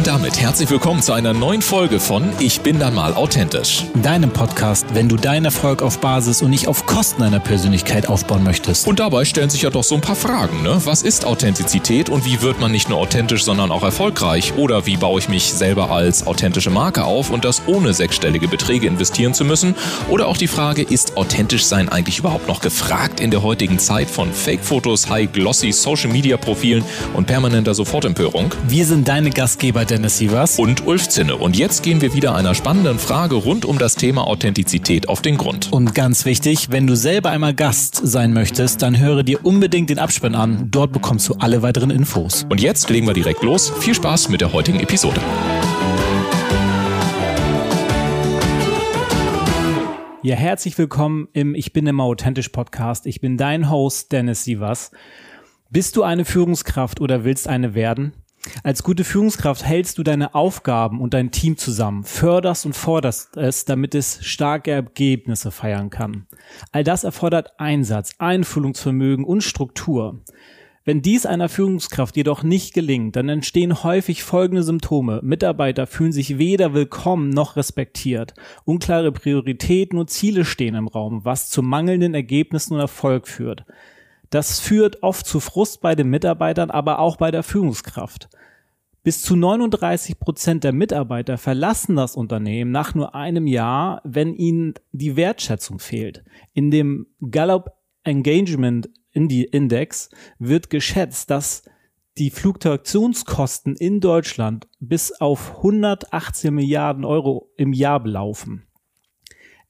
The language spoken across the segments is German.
Und damit herzlich willkommen zu einer neuen Folge von Ich bin dann mal authentisch. Deinem Podcast, wenn du deinen Erfolg auf Basis und nicht auf Kosten deiner Persönlichkeit aufbauen möchtest. Und dabei stellen sich ja doch so ein paar Fragen, ne? Was ist Authentizität und wie wird man nicht nur authentisch, sondern auch erfolgreich? Oder wie baue ich mich selber als authentische Marke auf und das ohne sechsstellige Beträge investieren zu müssen? Oder auch die Frage, ist authentisch sein eigentlich überhaupt noch gefragt in der heutigen Zeit von Fake-Fotos, High-Glossy Social-Media-Profilen und permanenter Sofortempörung? Wir sind deine Gastgeber Dennis Sievers und Ulf Zinne. Und jetzt gehen wir wieder einer spannenden Frage rund um das Thema Authentizität auf den Grund. Und ganz wichtig, wenn du selber einmal Gast sein möchtest, dann höre dir unbedingt den Abspann an. Dort bekommst du alle weiteren Infos. Und jetzt legen wir direkt los. Viel Spaß mit der heutigen Episode. Ja, herzlich willkommen im Ich bin immer authentisch Podcast. Ich bin dein Host Dennis Sievers. Bist du eine Führungskraft oder willst eine werden? Als gute Führungskraft hältst du deine Aufgaben und dein Team zusammen, förderst und forderst es, damit es starke Ergebnisse feiern kann. All das erfordert Einsatz, Einfühlungsvermögen und Struktur. Wenn dies einer Führungskraft jedoch nicht gelingt, dann entstehen häufig folgende Symptome. Mitarbeiter fühlen sich weder willkommen noch respektiert. Unklare Prioritäten und Ziele stehen im Raum, was zu mangelnden Ergebnissen und Erfolg führt. Das führt oft zu Frust bei den Mitarbeitern, aber auch bei der Führungskraft. Bis zu 39 Prozent der Mitarbeiter verlassen das Unternehmen nach nur einem Jahr, wenn ihnen die Wertschätzung fehlt. In dem Gallup Engagement Index wird geschätzt, dass die Fluktuationskosten in Deutschland bis auf 118 Milliarden Euro im Jahr belaufen.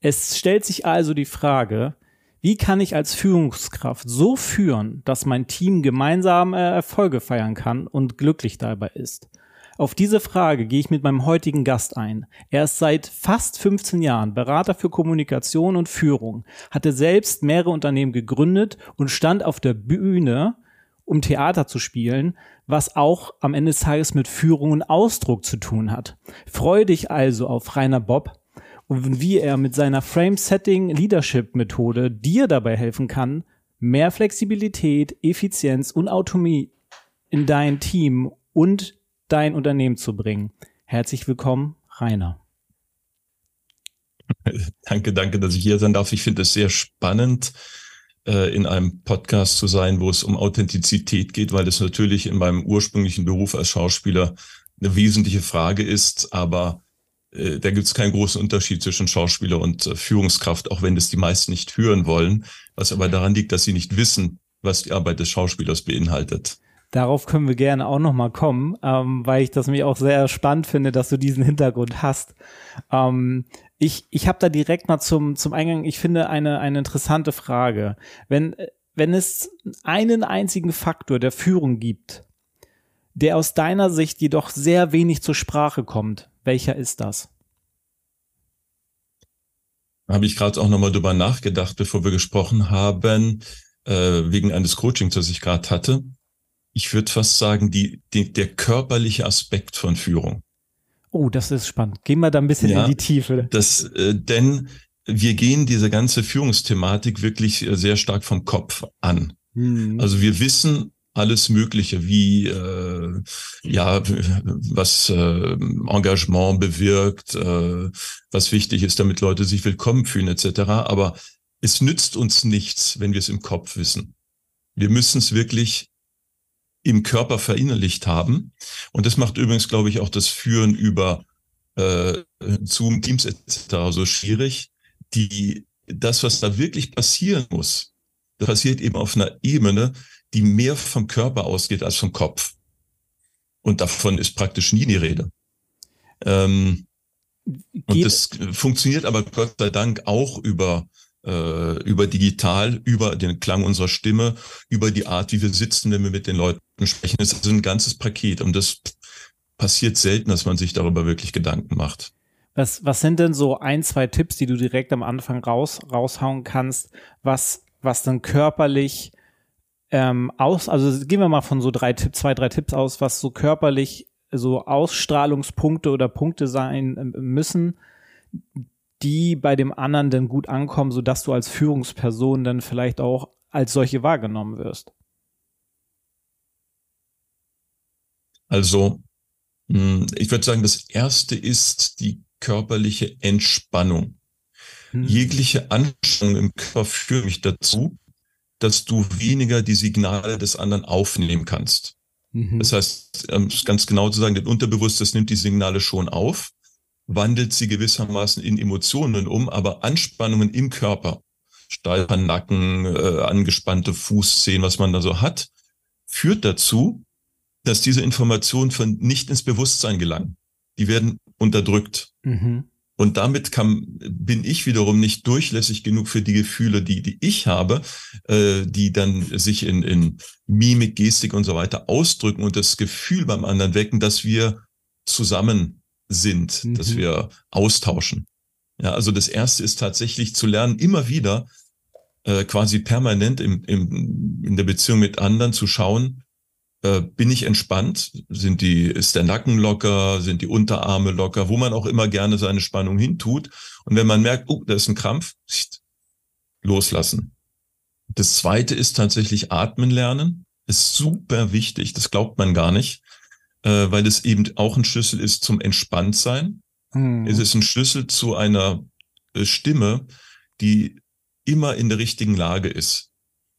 Es stellt sich also die Frage, wie kann ich als Führungskraft so führen, dass mein Team gemeinsame Erfolge feiern kann und glücklich dabei ist? Auf diese Frage gehe ich mit meinem heutigen Gast ein. Er ist seit fast 15 Jahren Berater für Kommunikation und Führung, hatte selbst mehrere Unternehmen gegründet und stand auf der Bühne, um Theater zu spielen, was auch am Ende des Tages mit Führung und Ausdruck zu tun hat. Freue dich also auf Rainer Bob, und wie er mit seiner Frame-Setting-Leadership-Methode dir dabei helfen kann, mehr Flexibilität, Effizienz und Autonomie in dein Team und dein Unternehmen zu bringen. Herzlich willkommen, Rainer. Danke, danke, dass ich hier sein darf. Ich finde es sehr spannend, äh, in einem Podcast zu sein, wo es um Authentizität geht, weil das natürlich in meinem ursprünglichen Beruf als Schauspieler eine wesentliche Frage ist, aber äh, da gibt es keinen großen Unterschied zwischen Schauspieler und äh, Führungskraft, auch wenn das die meisten nicht hören wollen, was aber daran liegt, dass sie nicht wissen, was die Arbeit des Schauspielers beinhaltet. Darauf können wir gerne auch nochmal kommen, ähm, weil ich das mich auch sehr spannend finde, dass du diesen Hintergrund hast. Ähm, ich ich habe da direkt mal zum, zum Eingang, ich finde eine, eine interessante Frage. Wenn, wenn es einen einzigen Faktor der Führung gibt, der aus deiner Sicht jedoch sehr wenig zur Sprache kommt, welcher ist das? Habe ich gerade auch nochmal drüber nachgedacht, bevor wir gesprochen haben, äh, wegen eines Coachings, das ich gerade hatte. Ich würde fast sagen, die, die, der körperliche Aspekt von Führung. Oh, das ist spannend. Gehen wir da ein bisschen ja, in die Tiefe. Das, äh, denn wir gehen diese ganze Führungsthematik wirklich äh, sehr stark vom Kopf an. Hm. Also wir wissen, alles Mögliche, wie äh, ja, was äh, Engagement bewirkt, äh, was wichtig ist, damit Leute sich willkommen fühlen, etc. Aber es nützt uns nichts, wenn wir es im Kopf wissen. Wir müssen es wirklich im Körper verinnerlicht haben. Und das macht übrigens, glaube ich, auch das Führen über äh, Zoom, Teams etc. so schwierig. Die, das, was da wirklich passieren muss, das passiert eben auf einer Ebene, die mehr vom Körper ausgeht als vom Kopf. Und davon ist praktisch nie die Rede. Ähm, und das funktioniert aber Gott sei Dank auch über äh, über digital, über den Klang unserer Stimme, über die Art, wie wir sitzen, wenn wir mit den Leuten sprechen. Es ist also ein ganzes Paket und das passiert selten, dass man sich darüber wirklich Gedanken macht. Was, was sind denn so ein, zwei Tipps, die du direkt am Anfang raus, raushauen kannst, was, was dann körperlich ähm, aus, also gehen wir mal von so drei Tipps, zwei, drei Tipps aus, was so körperlich so Ausstrahlungspunkte oder Punkte sein äh, müssen, die bei dem anderen dann gut ankommen, sodass du als Führungsperson dann vielleicht auch als solche wahrgenommen wirst. Also Hm, ich würde sagen, das erste ist die körperliche Entspannung. Hm. Jegliche Anspannung im Körper führt mich dazu, dass du weniger die Signale des anderen aufnehmen kannst. Mhm. Das heißt, ähm, ganz genau zu sagen, das Unterbewusstes nimmt die Signale schon auf, wandelt sie gewissermaßen in Emotionen um, aber Anspannungen im Körper, steifer Nacken, äh, angespannte Fußzehen, was man da so hat, führt dazu, dass diese Informationen von nicht ins Bewusstsein gelangen. Die werden unterdrückt. Mhm. Und damit kann, bin ich wiederum nicht durchlässig genug für die Gefühle, die, die ich habe, äh, die dann sich in, in Mimik, Gestik und so weiter ausdrücken und das Gefühl beim anderen wecken, dass wir zusammen sind, mhm. dass wir austauschen. Ja, also das erste ist tatsächlich zu lernen, immer wieder äh, quasi permanent im, im, in der Beziehung mit anderen zu schauen, äh, bin ich entspannt? Sind die, ist der Nacken locker? Sind die Unterarme locker? Wo man auch immer gerne seine Spannung hintut. Und wenn man merkt, oh, da ist ein Krampf, loslassen. Das zweite ist tatsächlich atmen lernen. Ist super wichtig. Das glaubt man gar nicht, äh, weil es eben auch ein Schlüssel ist zum Entspanntsein. Hm. Es ist ein Schlüssel zu einer äh, Stimme, die immer in der richtigen Lage ist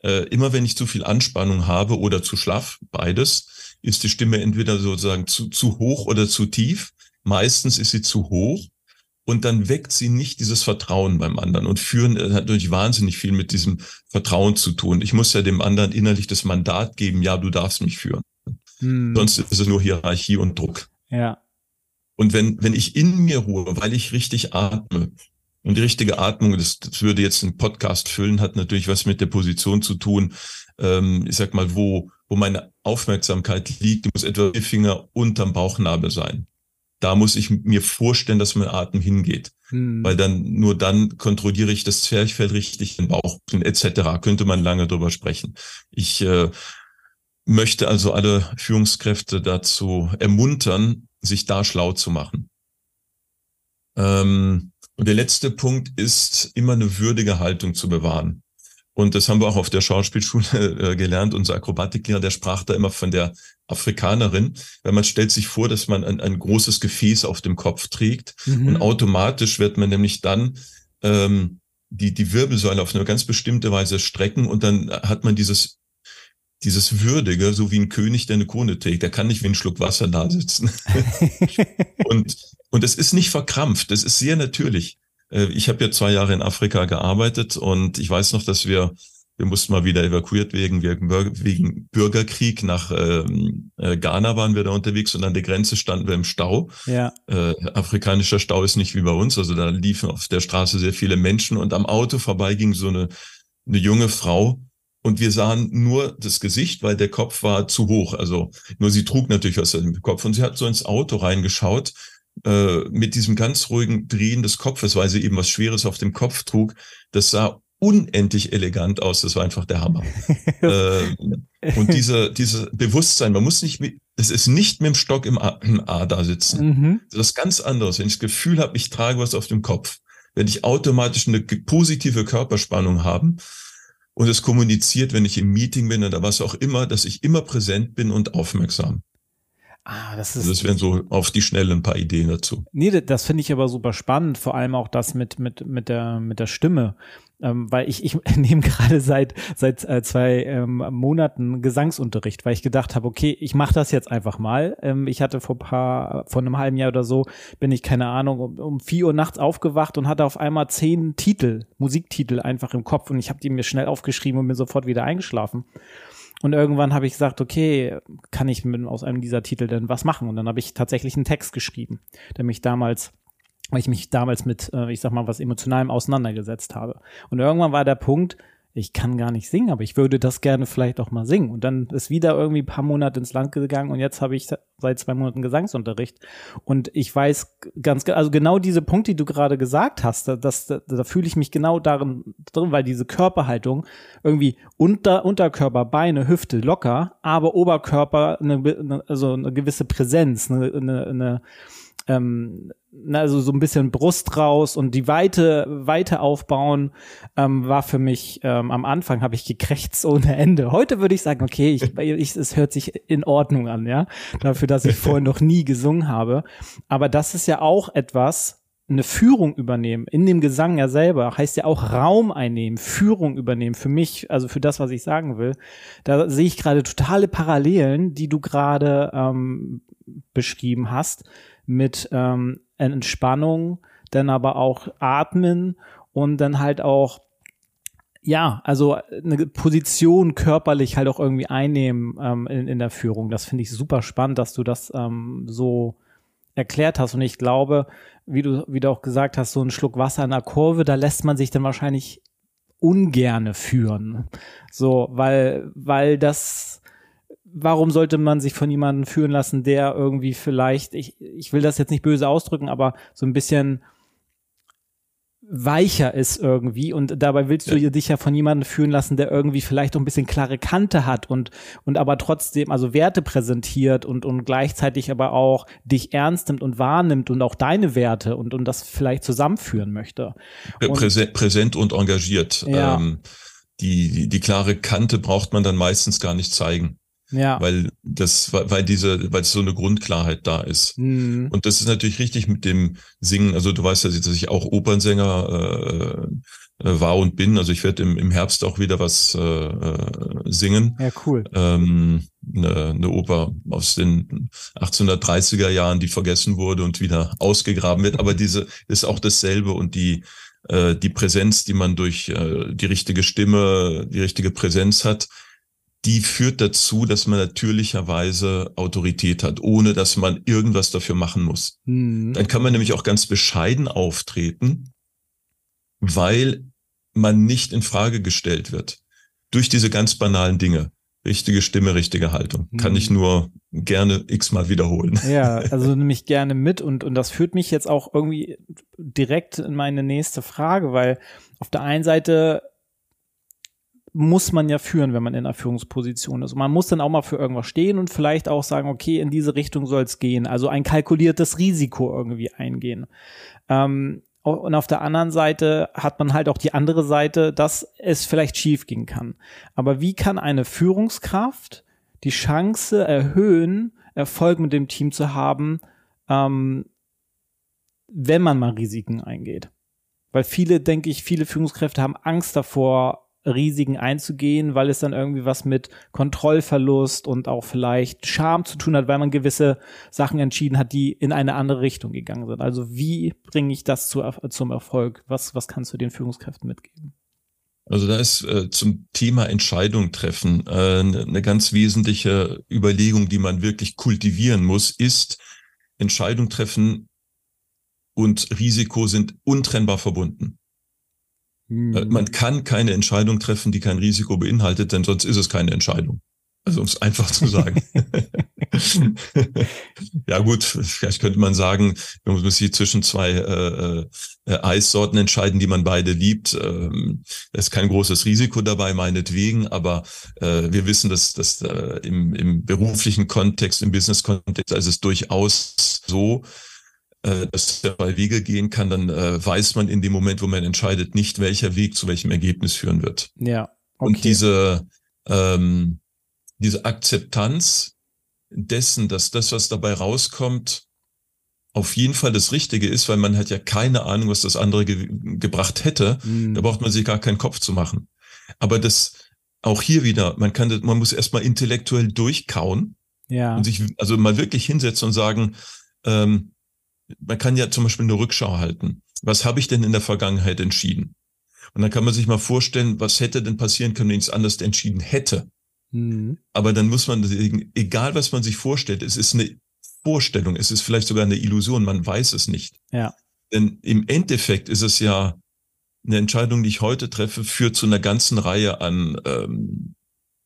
äh, immer wenn ich zu viel Anspannung habe oder zu schlaff, beides, ist die Stimme entweder sozusagen zu, zu hoch oder zu tief. Meistens ist sie zu hoch und dann weckt sie nicht dieses Vertrauen beim anderen und führen äh, hat natürlich wahnsinnig viel mit diesem Vertrauen zu tun. Ich muss ja dem anderen innerlich das Mandat geben, ja, du darfst mich führen. Hm. Sonst ist es nur Hierarchie und Druck. Ja. Und wenn, wenn ich in mir ruhe, weil ich richtig atme, und die richtige Atmung, das, das würde jetzt einen Podcast füllen, hat natürlich was mit der Position zu tun. Ähm, ich sag mal, wo, wo meine Aufmerksamkeit liegt, muss etwa die Finger unterm Bauchnabel sein. Da muss ich mir vorstellen, dass mein Atem hingeht. Hm. Weil dann, nur dann kontrolliere ich das Zwerchfell richtig, den Bauch etc. Könnte man lange drüber sprechen. Ich äh, möchte also alle Führungskräfte dazu ermuntern, sich da schlau zu machen. Ähm, und der letzte Punkt ist, immer eine würdige Haltung zu bewahren. Und das haben wir auch auf der Schauspielschule äh, gelernt. Unser Akrobatiklehrer, der sprach da immer von der Afrikanerin, weil man stellt sich vor, dass man ein, ein großes Gefäß auf dem Kopf trägt mhm. und automatisch wird man nämlich dann ähm, die, die Wirbelsäule auf eine ganz bestimmte Weise strecken und dann hat man dieses dieses Würdige, so wie ein König, der eine Krone trägt. Der kann nicht wie ein Schluck Wasser da sitzen. und und es ist nicht verkrampft, es ist sehr natürlich. Äh, ich habe ja zwei Jahre in Afrika gearbeitet und ich weiß noch, dass wir, wir mussten mal wieder evakuiert wegen, wegen Bürgerkrieg nach ähm, äh, Ghana waren wir da unterwegs und an der Grenze standen wir im Stau. Ja. Äh, afrikanischer Stau ist nicht wie bei uns, also da liefen auf der Straße sehr viele Menschen und am Auto vorbei ging so eine, eine junge Frau, und wir sahen nur das Gesicht, weil der Kopf war zu hoch. Also nur sie trug natürlich was im Kopf und sie hat so ins Auto reingeschaut äh, mit diesem ganz ruhigen Drehen des Kopfes, weil sie eben was Schweres auf dem Kopf trug. Das sah unendlich elegant aus. Das war einfach der Hammer. äh, und diese, diese Bewusstsein, man muss nicht mit, es ist nicht mit dem Stock im A, im A da sitzen. Mhm. Das ist ganz anderes. Wenn ich das Gefühl habe, ich trage was auf dem Kopf, wenn ich automatisch eine positive Körperspannung haben und es kommuniziert, wenn ich im Meeting bin oder was auch immer, dass ich immer präsent bin und aufmerksam. Ah, das ist. Also das wären so auf die Schnelle ein paar Ideen dazu. Nee, das finde ich aber super spannend, vor allem auch das mit, mit, mit der, mit der Stimme. Ähm, weil ich, ich nehme gerade seit, seit äh, zwei ähm, Monaten Gesangsunterricht, weil ich gedacht habe, okay, ich mache das jetzt einfach mal. Ähm, ich hatte vor paar, vor einem halben Jahr oder so, bin ich, keine Ahnung, um, um vier Uhr nachts aufgewacht und hatte auf einmal zehn Titel, Musiktitel einfach im Kopf und ich habe die mir schnell aufgeschrieben und bin sofort wieder eingeschlafen. Und irgendwann habe ich gesagt, okay, kann ich mit, aus einem dieser Titel denn was machen? Und dann habe ich tatsächlich einen Text geschrieben, der mich damals weil ich mich damals mit, äh, ich sag mal, was Emotionalem auseinandergesetzt habe. Und irgendwann war der Punkt, ich kann gar nicht singen, aber ich würde das gerne vielleicht auch mal singen. Und dann ist wieder irgendwie ein paar Monate ins Land gegangen und jetzt habe ich seit zwei Monaten Gesangsunterricht. Und ich weiß ganz, also genau diese Punkte, die du gerade gesagt hast, da, das, da, da fühle ich mich genau darin drin, weil diese Körperhaltung irgendwie unter, Unterkörper, Beine, Hüfte locker, aber Oberkörper eine, eine also eine gewisse Präsenz, eine, eine, eine ähm, also so ein bisschen Brust raus und die Weite, Weite aufbauen, ähm, war für mich, ähm, am Anfang habe ich gekrächzt ohne Ende. Heute würde ich sagen, okay, ich, ich, es hört sich in Ordnung an, ja, dafür, dass ich vorher noch nie gesungen habe. Aber das ist ja auch etwas, eine Führung übernehmen, in dem Gesang ja selber, heißt ja auch Raum einnehmen, Führung übernehmen, für mich, also für das, was ich sagen will. Da sehe ich gerade totale Parallelen, die du gerade ähm, beschrieben hast, mit ähm, Entspannung, dann aber auch Atmen und dann halt auch ja, also eine Position körperlich halt auch irgendwie einnehmen ähm, in, in der Führung. Das finde ich super spannend, dass du das ähm, so erklärt hast. Und ich glaube, wie du, wie du auch gesagt hast, so ein Schluck Wasser in der Kurve, da lässt man sich dann wahrscheinlich ungerne führen. So, weil, weil das, warum sollte man sich von jemandem führen lassen, der irgendwie vielleicht, ich, ich will das jetzt nicht böse ausdrücken, aber so ein bisschen weicher ist irgendwie und dabei willst du ja. dich ja von jemandem führen lassen, der irgendwie vielleicht auch ein bisschen klare Kante hat und und aber trotzdem also Werte präsentiert und und gleichzeitig aber auch dich ernst nimmt und wahrnimmt und auch deine Werte und und das vielleicht zusammenführen möchte. Und, präsent, präsent und engagiert. Ja. Ähm, die, die die klare Kante braucht man dann meistens gar nicht zeigen. Ja. Weil das, weil diese, weil so eine Grundklarheit da ist. Mhm. Und das ist natürlich richtig mit dem Singen. Also du weißt ja, dass ich auch Opernsänger äh, äh, war und bin. Also ich werde im, im Herbst auch wieder was äh, äh singen. Ja, cool. Ähm, eine, eine Oper aus den 1830er Jahren, die vergessen wurde und wieder ausgegraben wird. Aber diese ist auch dasselbe und die äh, die Präsenz, die man durch äh, die richtige Stimme, die richtige Präsenz hat, die führt dazu, dass man natürlicherweise Autorität hat, ohne dass man irgendwas dafür machen muss. Mhm. Dann kann man nämlich auch ganz bescheiden auftreten, weil man nicht in Frage gestellt wird durch diese ganz banalen Dinge. Richtige Stimme, richtige Haltung. Mhm. Kann ich mhm. nur gerne x-mal wiederholen. Ja, also nehme ich gerne mit und, und das führt mich jetzt auch irgendwie direkt in meine nächste Frage, weil auf der einen Seite muss man ja führen, wenn man in einer Führungsposition ist. Und man muss dann auch mal für irgendwas stehen und vielleicht auch sagen, okay, in diese Richtung soll es gehen. Also ein kalkuliertes Risiko irgendwie eingehen. Ähm, und auf der anderen Seite hat man halt auch die andere Seite, dass es vielleicht schief gehen kann. Aber wie kann eine Führungskraft die Chance erhöhen, Erfolg mit dem Team zu haben, ähm, wenn man mal Risiken eingeht? Weil viele, denke ich, viele Führungskräfte haben Angst davor, Risiken einzugehen, weil es dann irgendwie was mit Kontrollverlust und auch vielleicht Scham zu tun hat, weil man gewisse Sachen entschieden hat, die in eine andere Richtung gegangen sind. Also wie bringe ich das zu, zum Erfolg? Was, was kannst du den Führungskräften mitgeben? Also da ist äh, zum Thema Entscheidung treffen äh, eine ganz wesentliche Überlegung, die man wirklich kultivieren muss, ist Entscheidung treffen und Risiko sind untrennbar verbunden. Hm. Man kann keine Entscheidung treffen, die kein Risiko beinhaltet, denn sonst ist es keine Entscheidung. Also um es einfach zu sagen. ja gut, vielleicht könnte man sagen, man muss sich zwischen zwei äh, äh, Eissorten entscheiden, die man beide liebt. Ähm, es ist kein großes Risiko dabei, meinetwegen, aber äh, wir wissen, dass, dass äh, im, im beruflichen Kontext, im Business-Kontext, ist es durchaus so, äh, dass bei Wege gehen kann, dann äh, weiß man in dem Moment, wo man entscheidet, nicht, welcher Weg zu welchem Ergebnis führen wird. Ja. Okay. Und diese, ähm, diese Akzeptanz dessen, dass das, was dabei rauskommt, auf jeden Fall das Richtige ist, weil man hat ja keine Ahnung, was das andere ge gebracht hätte. Mhm. Da braucht man sich gar keinen Kopf zu machen. Aber das auch hier wieder, man kann, man muss erstmal intellektuell durchkauen ja. und sich also mal wirklich hinsetzen und sagen, ähm, man kann ja zum Beispiel eine Rückschau halten. Was habe ich denn in der Vergangenheit entschieden? Und dann kann man sich mal vorstellen, was hätte denn passieren können, wenn ich es anders entschieden hätte. Mhm. Aber dann muss man, egal was man sich vorstellt, es ist eine Vorstellung, es ist vielleicht sogar eine Illusion, man weiß es nicht. Ja. Denn im Endeffekt ist es ja eine Entscheidung, die ich heute treffe, führt zu einer ganzen Reihe an ähm,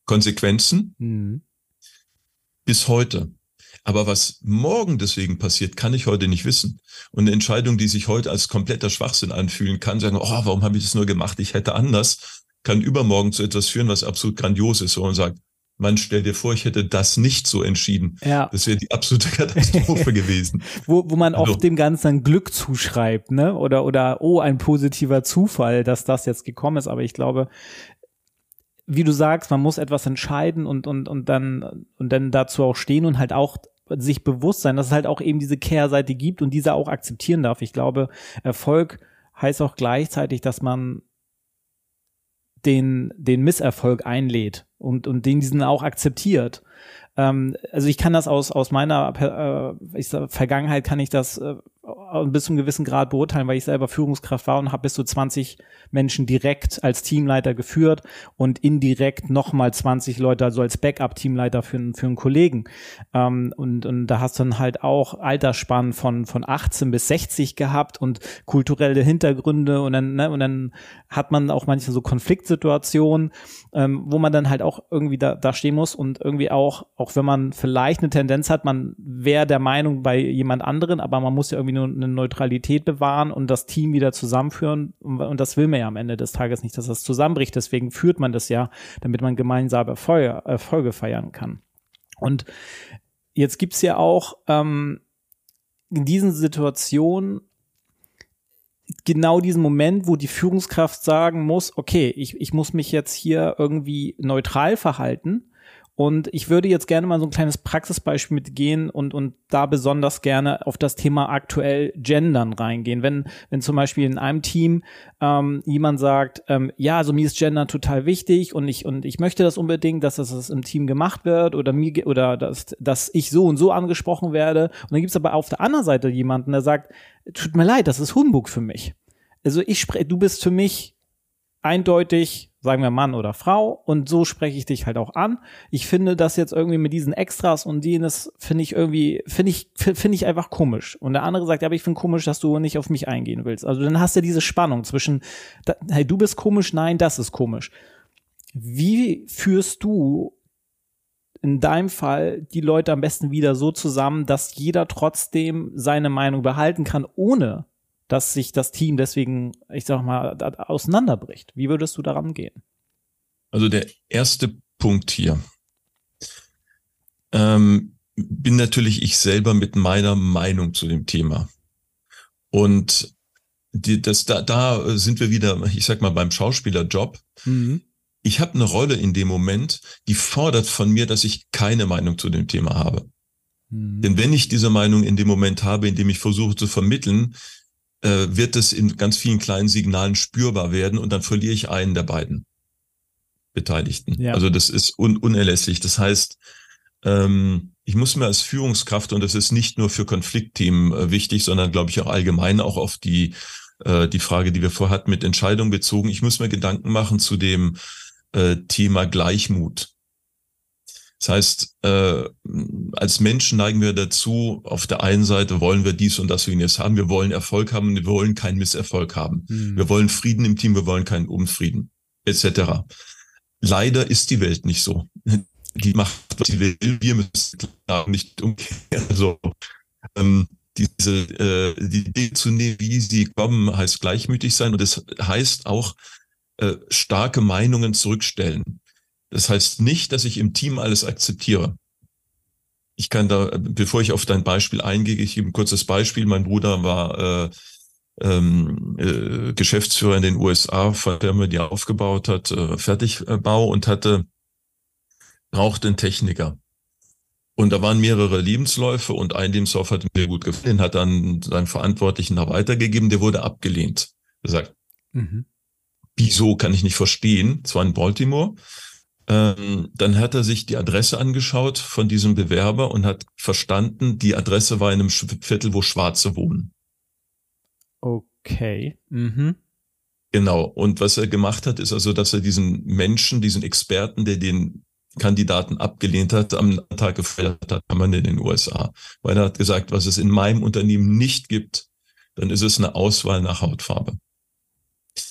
Konsequenzen mhm. bis heute. Aber was morgen deswegen passiert, kann ich heute nicht wissen. Und eine Entscheidung, die sich heute als kompletter Schwachsinn anfühlen kann, sagen, oh, warum habe ich das nur gemacht? Ich hätte anders, kann übermorgen zu etwas führen, was absolut grandios ist. Wo man sagt, man stell dir vor, ich hätte das nicht so entschieden. Ja. Das wäre die absolute Katastrophe gewesen. wo, wo man also. oft dem Ganzen Glück zuschreibt, ne? Oder, oder, oh, ein positiver Zufall, dass das jetzt gekommen ist. Aber ich glaube, wie du sagst, man muss etwas entscheiden und, und, und dann, und dann dazu auch stehen und halt auch sich bewusst sein, dass es halt auch eben diese Kehrseite gibt und diese auch akzeptieren darf. Ich glaube, Erfolg heißt auch gleichzeitig, dass man den, den Misserfolg einlädt und, und den diesen auch akzeptiert. Ähm, also ich kann das aus, aus meiner äh, ich sag, Vergangenheit kann ich das äh, bis zu einem gewissen Grad beurteilen, weil ich selber Führungskraft war und habe bis zu 20 Menschen direkt als Teamleiter geführt und indirekt nochmal 20 Leute, also als Backup-Teamleiter für, für einen Kollegen. Ähm, und, und da hast du dann halt auch Altersspannen von, von 18 bis 60 gehabt und kulturelle Hintergründe und dann, ne, und dann hat man auch manchmal so Konfliktsituationen, ähm, wo man dann halt auch irgendwie da, da stehen muss und irgendwie auch, auch wenn man vielleicht eine Tendenz hat, man wäre der Meinung bei jemand anderen, aber man muss ja irgendwie eine Neutralität bewahren und das Team wieder zusammenführen. Und das will man ja am Ende des Tages nicht, dass das zusammenbricht. Deswegen führt man das ja, damit man gemeinsam Erfolge, Erfolge feiern kann. Und jetzt gibt's ja auch ähm, in diesen Situationen genau diesen Moment, wo die Führungskraft sagen muss, okay, ich, ich muss mich jetzt hier irgendwie neutral verhalten und ich würde jetzt gerne mal so ein kleines Praxisbeispiel mitgehen und, und da besonders gerne auf das Thema aktuell Gendern reingehen. Wenn, wenn zum Beispiel in einem Team ähm, jemand sagt, ähm, ja, also mir ist Gender total wichtig und ich, und ich möchte das unbedingt, dass das im Team gemacht wird oder mir oder dass, dass ich so und so angesprochen werde. Und dann gibt es aber auf der anderen Seite jemanden, der sagt, tut mir leid, das ist Humbug für mich. Also ich spreche, du bist für mich eindeutig sagen wir Mann oder Frau und so spreche ich dich halt auch an. Ich finde das jetzt irgendwie mit diesen Extras und jenes finde ich irgendwie, finde ich, finde ich einfach komisch. Und der andere sagt, ja, aber ich finde komisch, dass du nicht auf mich eingehen willst. Also dann hast du diese Spannung zwischen, hey, du bist komisch, nein, das ist komisch. Wie führst du in deinem Fall die Leute am besten wieder so zusammen, dass jeder trotzdem seine Meinung behalten kann, ohne dass sich das Team deswegen, ich sag mal, auseinanderbricht. Wie würdest du daran gehen? Also der erste Punkt hier. Ähm, bin natürlich ich selber mit meiner Meinung zu dem Thema. Und die, das, da, da sind wir wieder, ich sag mal, beim Schauspielerjob. Mhm. Ich habe eine Rolle in dem Moment, die fordert von mir, dass ich keine Meinung zu dem Thema habe. Mhm. Denn wenn ich diese Meinung in dem Moment habe, in dem ich versuche zu vermitteln, äh, wird es in ganz vielen kleinen Signalen spürbar werden und dann verliere ich einen der beiden Beteiligten. Ja. Also das ist un unerlässlich. Das heißt, ähm, ich muss mir als Führungskraft, und das ist nicht nur für Konfliktthemen äh, wichtig, sondern glaube ich auch allgemein auch auf die, äh, die Frage, die wir vorher hatten, mit Entscheidung bezogen, ich muss mir Gedanken machen zu dem äh, Thema Gleichmut. Das heißt, äh, als Menschen neigen wir dazu, auf der einen Seite wollen wir dies und das jenes haben, wir wollen Erfolg haben, wir wollen keinen Misserfolg haben. Mhm. Wir wollen Frieden im Team, wir wollen keinen Unfrieden, etc. Leider ist die Welt nicht so. Die macht, was sie will, wir müssen klar nicht umkehren. Also, ähm, diese äh, die Idee zu nehmen, wie sie kommen, heißt gleichmütig sein und das heißt auch äh, starke Meinungen zurückstellen. Das heißt nicht, dass ich im Team alles akzeptiere. Ich kann da, bevor ich auf dein Beispiel eingehe, ich gebe ein kurzes Beispiel. Mein Bruder war äh, ähm, äh, Geschäftsführer in den USA, von der man die aufgebaut hat, äh, Fertigbau und hatte, brauchte einen Techniker. Und da waren mehrere Lebensläufe und ein Lebenslauf hat mir gut gefallen, hat dann seinen Verantwortlichen da weitergegeben, der wurde abgelehnt. Er sagt, mhm. wieso kann ich nicht verstehen? Es war in Baltimore. Ähm, dann hat er sich die Adresse angeschaut von diesem Bewerber und hat verstanden, die Adresse war in einem Viertel, wo Schwarze wohnen. Okay. Mhm. Genau. Und was er gemacht hat, ist also, dass er diesen Menschen, diesen Experten, der den Kandidaten abgelehnt hat, am Tag gefeiert hat, kann man in den USA. Weil er hat gesagt, was es in meinem Unternehmen nicht gibt, dann ist es eine Auswahl nach Hautfarbe.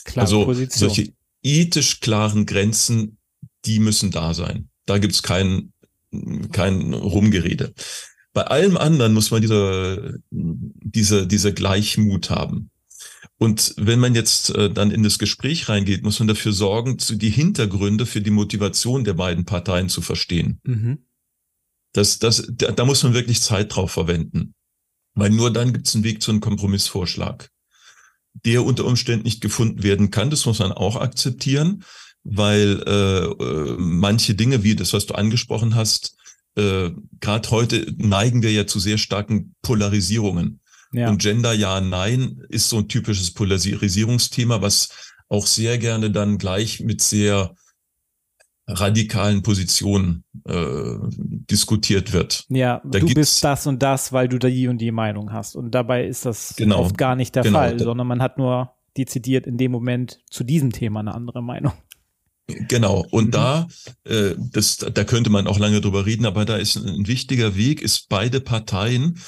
Klare also Position. solche ethisch klaren Grenzen die müssen da sein. Da gibt's kein, kein Rumgerede. Bei allem anderen muss man diese, diese, diese Gleichmut haben. Und wenn man jetzt äh, dann in das Gespräch reingeht, muss man dafür sorgen, die Hintergründe für die Motivation der beiden Parteien zu verstehen. Mhm. Das, das, da, da muss man wirklich Zeit drauf verwenden. Weil nur dann gibt es einen Weg zu einem Kompromissvorschlag, der unter Umständen nicht gefunden werden kann. Das muss man auch akzeptieren, weil äh, äh, manche Dinge, wie das, was du angesprochen hast, äh, gerade heute neigen wir ja zu sehr starken Polarisierungen. Ja. Und Gender ja, nein ist so ein typisches Polarisierungsthema, was auch sehr gerne dann gleich mit sehr radikalen Positionen äh, diskutiert wird. Ja, da du bist das und das, weil du da die und die Meinung hast. Und dabei ist das genau, oft gar nicht der genau, Fall, sondern man hat nur dezidiert in dem Moment zu diesem Thema eine andere Meinung. Genau. Und mhm. da, äh, das, da könnte man auch lange drüber reden, aber da ist ein, wichtiger Weg, ist beide Parteien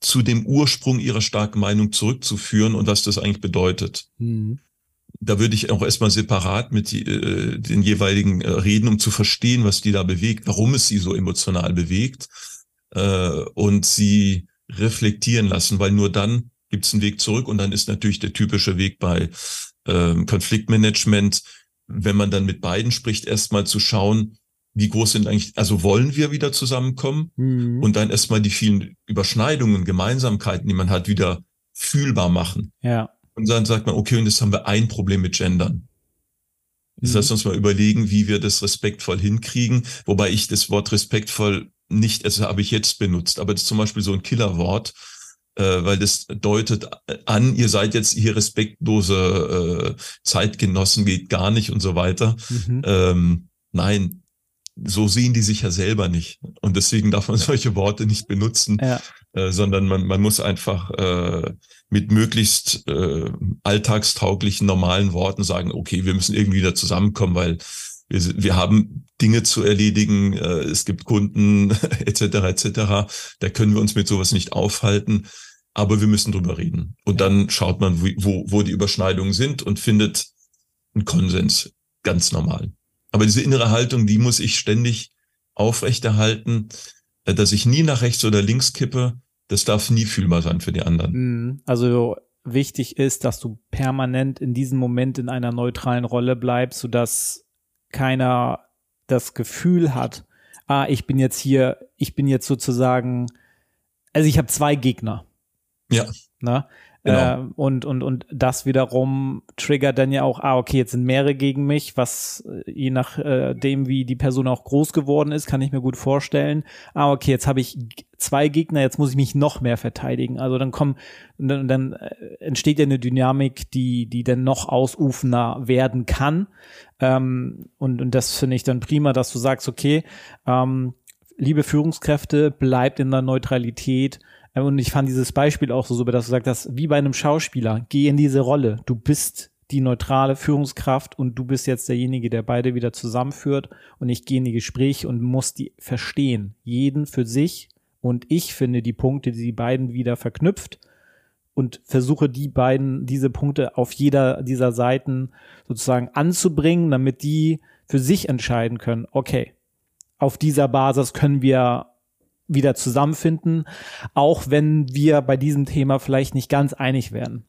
zu dem Ursprung ihrer starken Meinung zurückzuführen und was das eigentlich bedeutet. Mhm. Da würde ich auch erstmal separat mit die, äh, den jeweiligen äh, reden, um zu verstehen, was die da bewegt, warum es sie so emotional bewegt äh, und sie reflektieren lassen, weil nur dann gibt es einen Weg zurück und dann ist natürlich der typische Weg bei ähm, Konfliktmanagement, wenn man dann mit beiden spricht, erstmal zu schauen, wie groß sind eigentlich, also wollen wir wieder zusammenkommen mhm. und dann erstmal die vielen Überschneidungen, Gemeinsamkeiten, die man hat, wieder fühlbar machen. Ja. Und dann sagt man, okay, und jetzt haben wir ein Problem mit Gendern. Das mhm. heißt, uns mal überlegen, wie wir das respektvoll hinkriegen, wobei ich das Wort respektvoll nicht, also habe ich jetzt benutzt, aber das ist zum Beispiel so ein Killerwort, äh, weil das deutet an, ihr seid jetzt hier respektlose äh, Zeitgenossen, geht gar nicht und so weiter. Mhm. Ähm, nein, so sehen die sich ja selber nicht. Und deswegen darf man solche Worte nicht benutzen, ja. äh, sondern man, man muss einfach äh, mit möglichst äh, alltagstauglichen, normalen Worten sagen, okay, wir müssen irgendwie wieder zusammenkommen, weil wir, wir haben Dinge zu erledigen, äh, es gibt Kunden etc. etc. Da können wir uns mit sowas nicht aufhalten aber wir müssen drüber reden. Und dann schaut man, wo, wo die Überschneidungen sind und findet einen Konsens. Ganz normal. Aber diese innere Haltung, die muss ich ständig aufrechterhalten, äh, dass ich nie nach rechts oder links kippe. Das darf nie fühlbar sein für die anderen. Mhm. Also wichtig ist, dass du permanent in diesem Moment in einer neutralen Rolle bleibst, sodass keiner das Gefühl hat, ah, ich bin jetzt hier, ich bin jetzt sozusagen, also ich habe zwei Gegner. Ja. Ne? Genau. Äh, und, und, und das wiederum triggert dann ja auch, ah, okay, jetzt sind mehrere gegen mich, was äh, je nachdem, äh, wie die Person auch groß geworden ist, kann ich mir gut vorstellen. Ah, okay, jetzt habe ich zwei Gegner, jetzt muss ich mich noch mehr verteidigen. Also dann kommen, dann, dann äh, entsteht ja eine Dynamik, die, die dann noch ausufender werden kann. Ähm, und, und das finde ich dann prima, dass du sagst, okay, ähm, liebe Führungskräfte, bleibt in der Neutralität und ich fand dieses Beispiel auch so super, dass du sagst, dass wie bei einem Schauspieler, geh in diese Rolle. Du bist die neutrale Führungskraft und du bist jetzt derjenige, der beide wieder zusammenführt und ich gehe in die Gespräche und muss die verstehen. Jeden für sich und ich finde die Punkte, die die beiden wieder verknüpft und versuche die beiden, diese Punkte auf jeder dieser Seiten sozusagen anzubringen, damit die für sich entscheiden können, okay, auf dieser Basis können wir wieder zusammenfinden, auch wenn wir bei diesem Thema vielleicht nicht ganz einig werden.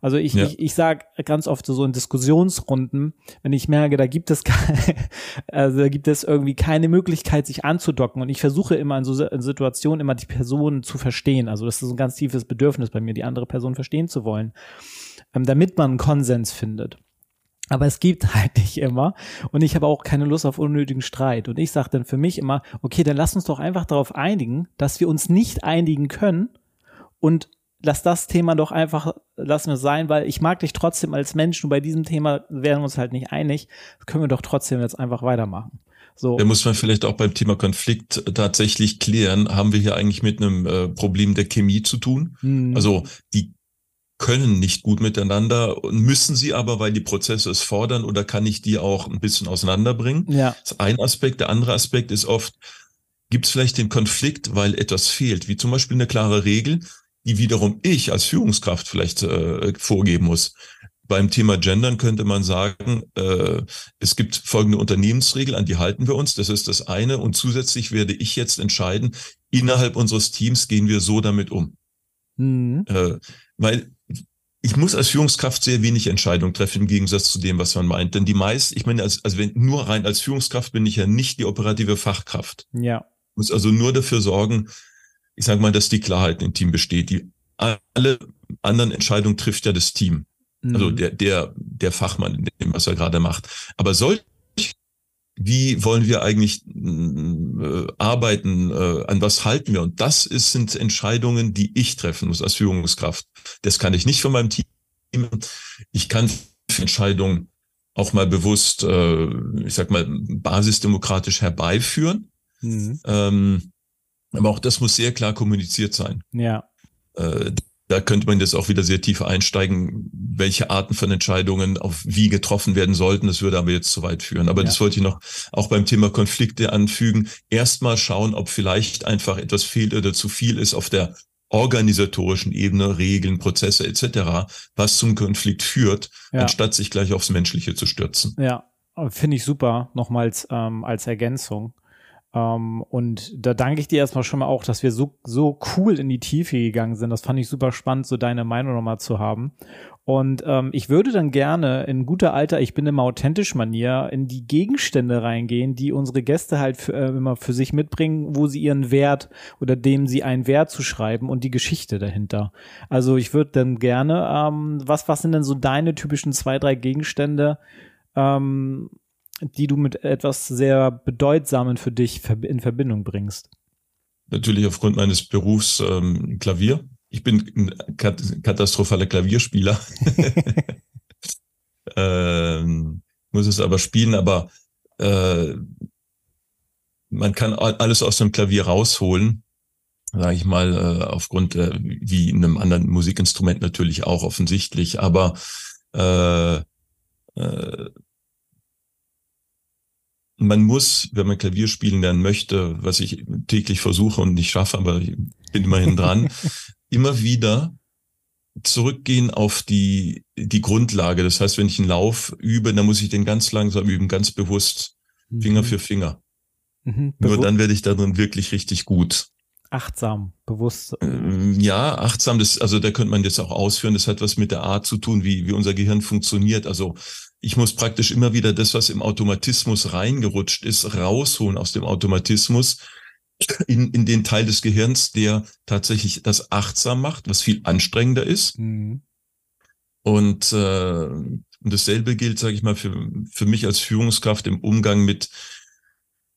Also ich, ja. ich, ich sage ganz oft so in Diskussionsrunden, wenn ich merke, da gibt es keine, also da gibt es irgendwie keine Möglichkeit, sich anzudocken. Und ich versuche immer in so in Situationen immer die Person zu verstehen. Also das ist ein ganz tiefes Bedürfnis bei mir, die andere Person verstehen zu wollen, ähm, damit man einen Konsens findet. Aber es gibt halt nicht immer. Und ich habe auch keine Lust auf unnötigen Streit. Und ich sage dann für mich immer, okay, dann lass uns doch einfach darauf einigen, dass wir uns nicht einigen können und lass das Thema doch einfach, lassen wir sein, weil ich mag dich trotzdem als Mensch, nur bei diesem Thema werden wir uns halt nicht einig. Das können wir doch trotzdem jetzt einfach weitermachen. So. Da muss man vielleicht auch beim Thema Konflikt tatsächlich klären, haben wir hier eigentlich mit einem äh, Problem der Chemie zu tun? Mhm. Also die können nicht gut miteinander und müssen sie aber, weil die Prozesse es fordern, oder kann ich die auch ein bisschen auseinanderbringen? Ja. Das ist ein Aspekt. Der andere Aspekt ist oft, gibt es vielleicht den Konflikt, weil etwas fehlt, wie zum Beispiel eine klare Regel, die wiederum ich als Führungskraft vielleicht äh, vorgeben muss. Beim Thema Gendern könnte man sagen, äh, es gibt folgende Unternehmensregel, an die halten wir uns. Das ist das eine. Und zusätzlich werde ich jetzt entscheiden, innerhalb unseres Teams gehen wir so damit um. Mhm. Äh, weil ich muss als Führungskraft sehr wenig Entscheidungen treffen im Gegensatz zu dem, was man meint. Denn die meisten, ich meine, als, also wenn nur rein als Führungskraft bin ich ja nicht die operative Fachkraft. Ja. Muss also nur dafür sorgen, ich sage mal, dass die Klarheit im Team besteht. Die alle anderen Entscheidungen trifft ja das Team. Also mhm. Also der, der, der Fachmann in dem, was er gerade macht. Aber solch wie wollen wir eigentlich äh, arbeiten, äh, an was halten wir? Und das ist, sind Entscheidungen, die ich treffen muss als Führungskraft. Das kann ich nicht von meinem Team. Ich kann Entscheidungen auch mal bewusst, äh, ich sag mal, basisdemokratisch herbeiführen. Mhm. Ähm, aber auch das muss sehr klar kommuniziert sein. Ja. Äh, da könnte man jetzt auch wieder sehr tief einsteigen, welche Arten von Entscheidungen auf wie getroffen werden sollten. Das würde aber jetzt zu weit führen. Aber ja. das wollte ich noch auch beim Thema Konflikte anfügen. Erstmal schauen, ob vielleicht einfach etwas fehlt oder zu viel ist auf der organisatorischen Ebene, Regeln, Prozesse etc., was zum Konflikt führt, ja. anstatt sich gleich aufs Menschliche zu stürzen. Ja, finde ich super, nochmals ähm, als Ergänzung. Um, ähm, und da danke ich dir erstmal schon mal auch, dass wir so, so cool in die Tiefe gegangen sind. Das fand ich super spannend, so deine Meinung nochmal zu haben. Und ähm, ich würde dann gerne in guter alter, ich bin immer authentisch Manier, in die Gegenstände reingehen, die unsere Gäste halt für, äh, immer für sich mitbringen, wo sie ihren Wert oder dem sie einen Wert zu schreiben und die Geschichte dahinter. Also ich würde dann gerne, ähm, was, was sind denn so deine typischen zwei, drei Gegenstände, ähm, die du mit etwas sehr Bedeutsamen für dich in Verbindung bringst? Natürlich aufgrund meines Berufs ähm, Klavier. Ich bin ein katastrophaler Klavierspieler. ähm, muss es aber spielen, aber äh, man kann alles aus dem Klavier rausholen, sage ich mal, äh, aufgrund äh, wie in einem anderen Musikinstrument natürlich auch offensichtlich, aber äh, äh, man muss, wenn man Klavier spielen lernen möchte, was ich täglich versuche und nicht schaffe, aber ich bin immerhin dran, immer wieder zurückgehen auf die, die Grundlage. Das heißt, wenn ich einen Lauf übe, dann muss ich den ganz langsam üben, ganz bewusst, Finger mhm. für Finger. Mhm, Nur dann werde ich darin wirklich richtig gut. Achtsam, bewusst. Ähm, ja, achtsam, das, also da könnte man jetzt auch ausführen, das hat was mit der Art zu tun, wie, wie unser Gehirn funktioniert. Also ich muss praktisch immer wieder das, was im Automatismus reingerutscht ist, rausholen aus dem Automatismus in, in den Teil des Gehirns, der tatsächlich das achtsam macht, was viel anstrengender ist. Mhm. Und, äh, und dasselbe gilt, sage ich mal, für, für mich als Führungskraft im Umgang mit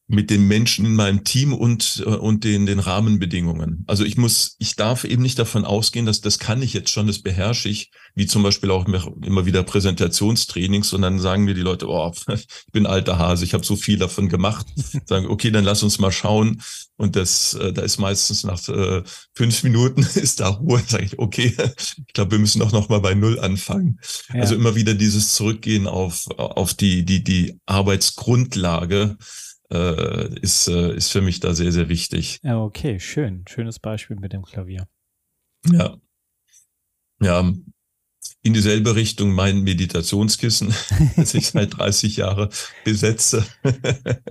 mit den Menschen in meinem Team und, äh, und den, den Rahmenbedingungen. Also ich muss, ich darf eben nicht davon ausgehen, dass das kann ich jetzt schon, das beherrsche ich, wie zum Beispiel auch immer wieder Präsentationstrainings, und dann sagen mir die Leute, oh, ich bin alter Hase, ich habe so viel davon gemacht. Sagen, okay, dann lass uns mal schauen. Und das, äh, da ist meistens nach äh, fünf Minuten ist da Ruhe. Sage ich, okay, ich glaube, wir müssen doch noch mal bei Null anfangen. Ja. Also immer wieder dieses Zurückgehen auf, auf die, die, die Arbeitsgrundlage äh, ist, äh, ist für mich da sehr, sehr wichtig. Ja, okay, schön. Schönes Beispiel mit dem Klavier. Ja. Ja, in dieselbe Richtung mein Meditationskissen, das ich seit 30 Jahren besetze.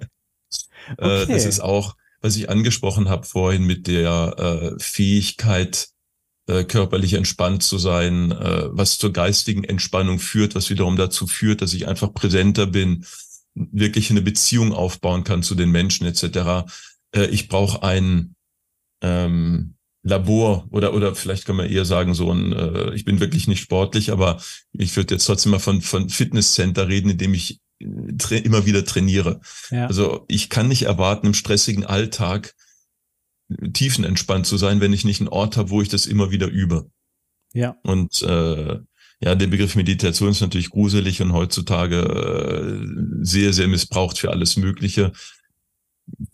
Äh, okay. Das ist auch, was ich angesprochen habe vorhin mit der äh, Fähigkeit, äh, körperlich entspannt zu sein, äh, was zur geistigen Entspannung führt, was wiederum dazu führt, dass ich einfach präsenter bin, wirklich eine Beziehung aufbauen kann zu den Menschen etc. Äh, ich brauche ein ähm, Labor oder oder vielleicht kann man eher sagen so ein äh, ich bin wirklich nicht sportlich, aber ich würde jetzt trotzdem mal von von Fitnesscenter reden, in dem ich äh, immer wieder trainiere. Ja. Also ich kann nicht erwarten im stressigen Alltag tiefenentspannt zu sein, wenn ich nicht einen Ort habe, wo ich das immer wieder übe. Ja. Und äh, ja, der Begriff Meditation ist natürlich gruselig und heutzutage äh, sehr, sehr missbraucht für alles Mögliche.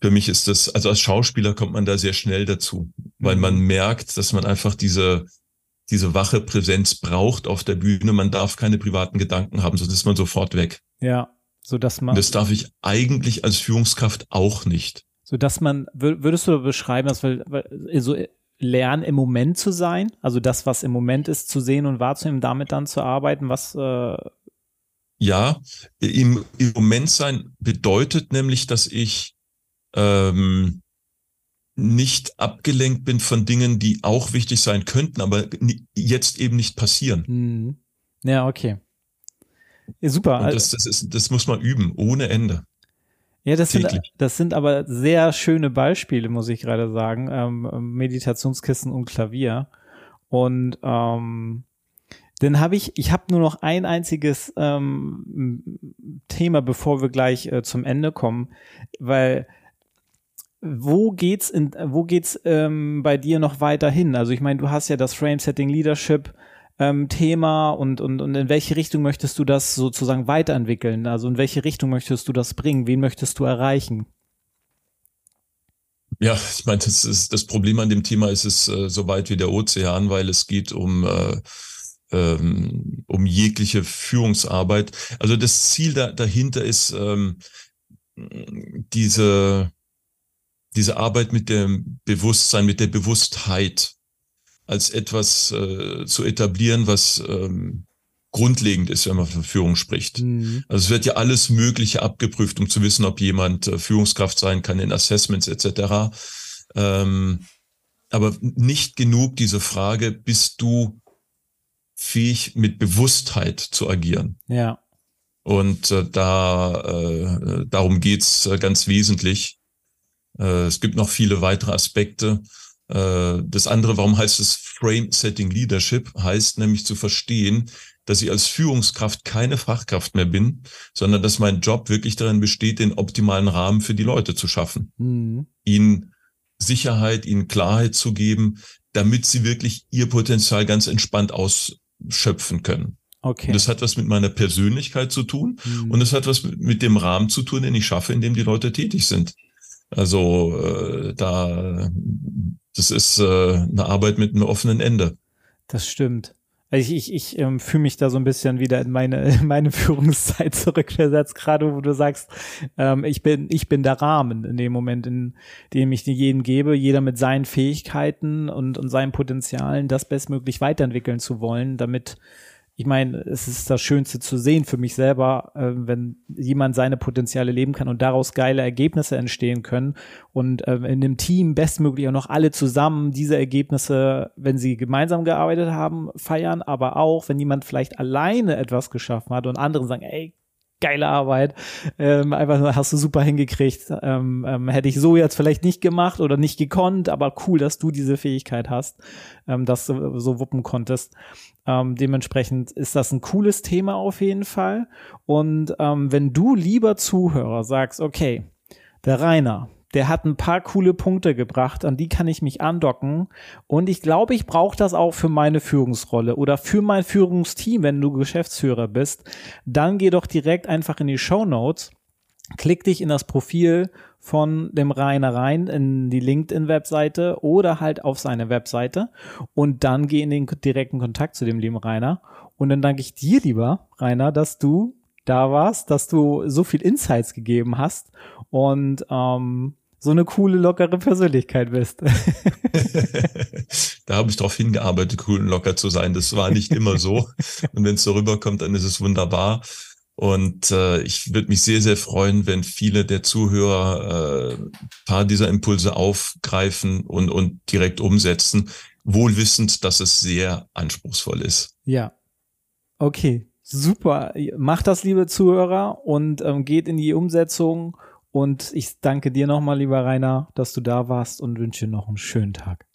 Für mich ist das, also als Schauspieler kommt man da sehr schnell dazu, weil man mhm. merkt, dass man einfach diese, diese wache Präsenz braucht auf der Bühne. Man darf keine privaten Gedanken haben, sonst ist man sofort weg. Ja, so dass man. Das darf ich eigentlich als Führungskraft auch nicht. So dass man, würdest du beschreiben, dass weil, so lernen, im Moment zu sein, also das, was im Moment ist, zu sehen und wahrzunehmen, damit dann zu arbeiten, was äh ja, im, im Moment sein bedeutet nämlich, dass ich ähm, nicht abgelenkt bin von Dingen, die auch wichtig sein könnten, aber jetzt eben nicht passieren. Hm. Ja, okay. Ja, super. Und das, das, ist, das muss man üben, ohne Ende. Ja, das sind, das sind aber sehr schöne Beispiele, muss ich gerade sagen. Ähm, Meditationskissen und Klavier. Und ähm, dann habe ich, ich habe nur noch ein einziges ähm, Thema, bevor wir gleich äh, zum Ende kommen, weil wo geht's in, wo geht's ähm, bei dir noch weiter hin? Also ich meine, du hast ja das Frame Setting Leadership ähm, Thema und, und, und in welche Richtung möchtest du das sozusagen weiterentwickeln? Also in welche Richtung möchtest du das bringen? Wen möchtest du erreichen? Ja, ich meine, das, ist, das Problem an dem Thema ist es äh, so weit wie der Ozean, weil es geht um äh, ähm, um jegliche Führungsarbeit. Also das Ziel da, dahinter ist ähm, diese diese Arbeit mit dem Bewusstsein, mit der Bewusstheit als etwas äh, zu etablieren, was ähm, grundlegend ist, wenn man von Führung spricht. Mhm. Also es wird ja alles Mögliche abgeprüft, um zu wissen, ob jemand äh, Führungskraft sein kann in Assessments etc. Ähm, aber nicht genug diese Frage, bist du fähig, mit Bewusstheit zu agieren? Ja. Und äh, da äh, darum geht's äh, ganz wesentlich. Äh, es gibt noch viele weitere Aspekte. Äh, das andere, warum heißt es Frame Setting Leadership? Heißt nämlich zu verstehen, dass ich als Führungskraft keine Fachkraft mehr bin, sondern dass mein Job wirklich darin besteht, den optimalen Rahmen für die Leute zu schaffen. Mhm. Ihnen Sicherheit, ihnen Klarheit zu geben, damit sie wirklich ihr Potenzial ganz entspannt ausschöpfen können. Okay. Und das hat was mit meiner Persönlichkeit zu tun mhm. und es hat was mit dem Rahmen zu tun, den ich schaffe, in dem die Leute tätig sind. Also äh, da, das ist äh, eine Arbeit mit einem offenen Ende. Das stimmt. Also ich, ich, ich ähm, fühle mich da so ein bisschen wieder in meine, in meine Führungszeit zurückversetzt, gerade wo du sagst, ähm, ich bin, ich bin der Rahmen in dem Moment, in dem ich jeden gebe, jeder mit seinen Fähigkeiten und, und seinen Potenzialen das bestmöglich weiterentwickeln zu wollen, damit ich meine, es ist das Schönste zu sehen für mich selber, äh, wenn jemand seine Potenziale leben kann und daraus geile Ergebnisse entstehen können und äh, in dem Team bestmöglich auch noch alle zusammen diese Ergebnisse, wenn sie gemeinsam gearbeitet haben, feiern, aber auch, wenn jemand vielleicht alleine etwas geschaffen hat und andere sagen, ey, geile Arbeit. Ähm, einfach hast du super hingekriegt. Ähm, ähm, hätte ich so jetzt vielleicht nicht gemacht oder nicht gekonnt, aber cool, dass du diese Fähigkeit hast, ähm, dass du so wuppen konntest. Ähm, dementsprechend ist das ein cooles Thema auf jeden Fall. Und ähm, wenn du lieber Zuhörer sagst, okay, der Rainer, der hat ein paar coole Punkte gebracht, an die kann ich mich andocken. Und ich glaube, ich brauche das auch für meine Führungsrolle oder für mein Führungsteam, wenn du Geschäftsführer bist. Dann geh doch direkt einfach in die Show Notes, klick dich in das Profil von dem Rainer rein in die LinkedIn-Webseite oder halt auf seine Webseite und dann geh in den direkten Kontakt zu dem lieben Rainer. Und dann danke ich dir, lieber Rainer, dass du da warst, dass du so viel Insights gegeben hast und ähm, so eine coole, lockere Persönlichkeit bist. da habe ich darauf hingearbeitet, cool und locker zu sein. Das war nicht immer so. Und wenn es so rüberkommt, dann ist es wunderbar. Und äh, ich würde mich sehr, sehr freuen, wenn viele der Zuhörer äh, paar dieser Impulse aufgreifen und, und direkt umsetzen, wohlwissend, dass es sehr anspruchsvoll ist. Ja. Okay, super. Macht das, liebe Zuhörer, und ähm, geht in die Umsetzung. Und ich danke dir nochmal, lieber Rainer, dass du da warst und wünsche noch einen schönen Tag.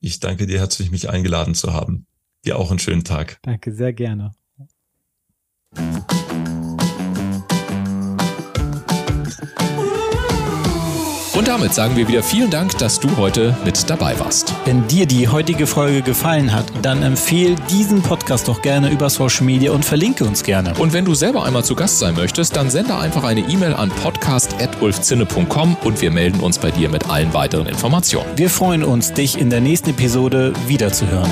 Ich danke dir herzlich, mich eingeladen zu haben. Dir auch einen schönen Tag. Danke, sehr gerne. Und damit sagen wir wieder vielen Dank, dass du heute mit dabei warst. Wenn dir die heutige Folge gefallen hat, dann empfehle diesen Podcast doch gerne über Social Media und verlinke uns gerne. Und wenn du selber einmal zu Gast sein möchtest, dann sende einfach eine E-Mail an podcast.ulfzinne.com und wir melden uns bei dir mit allen weiteren Informationen. Wir freuen uns, dich in der nächsten Episode wiederzuhören.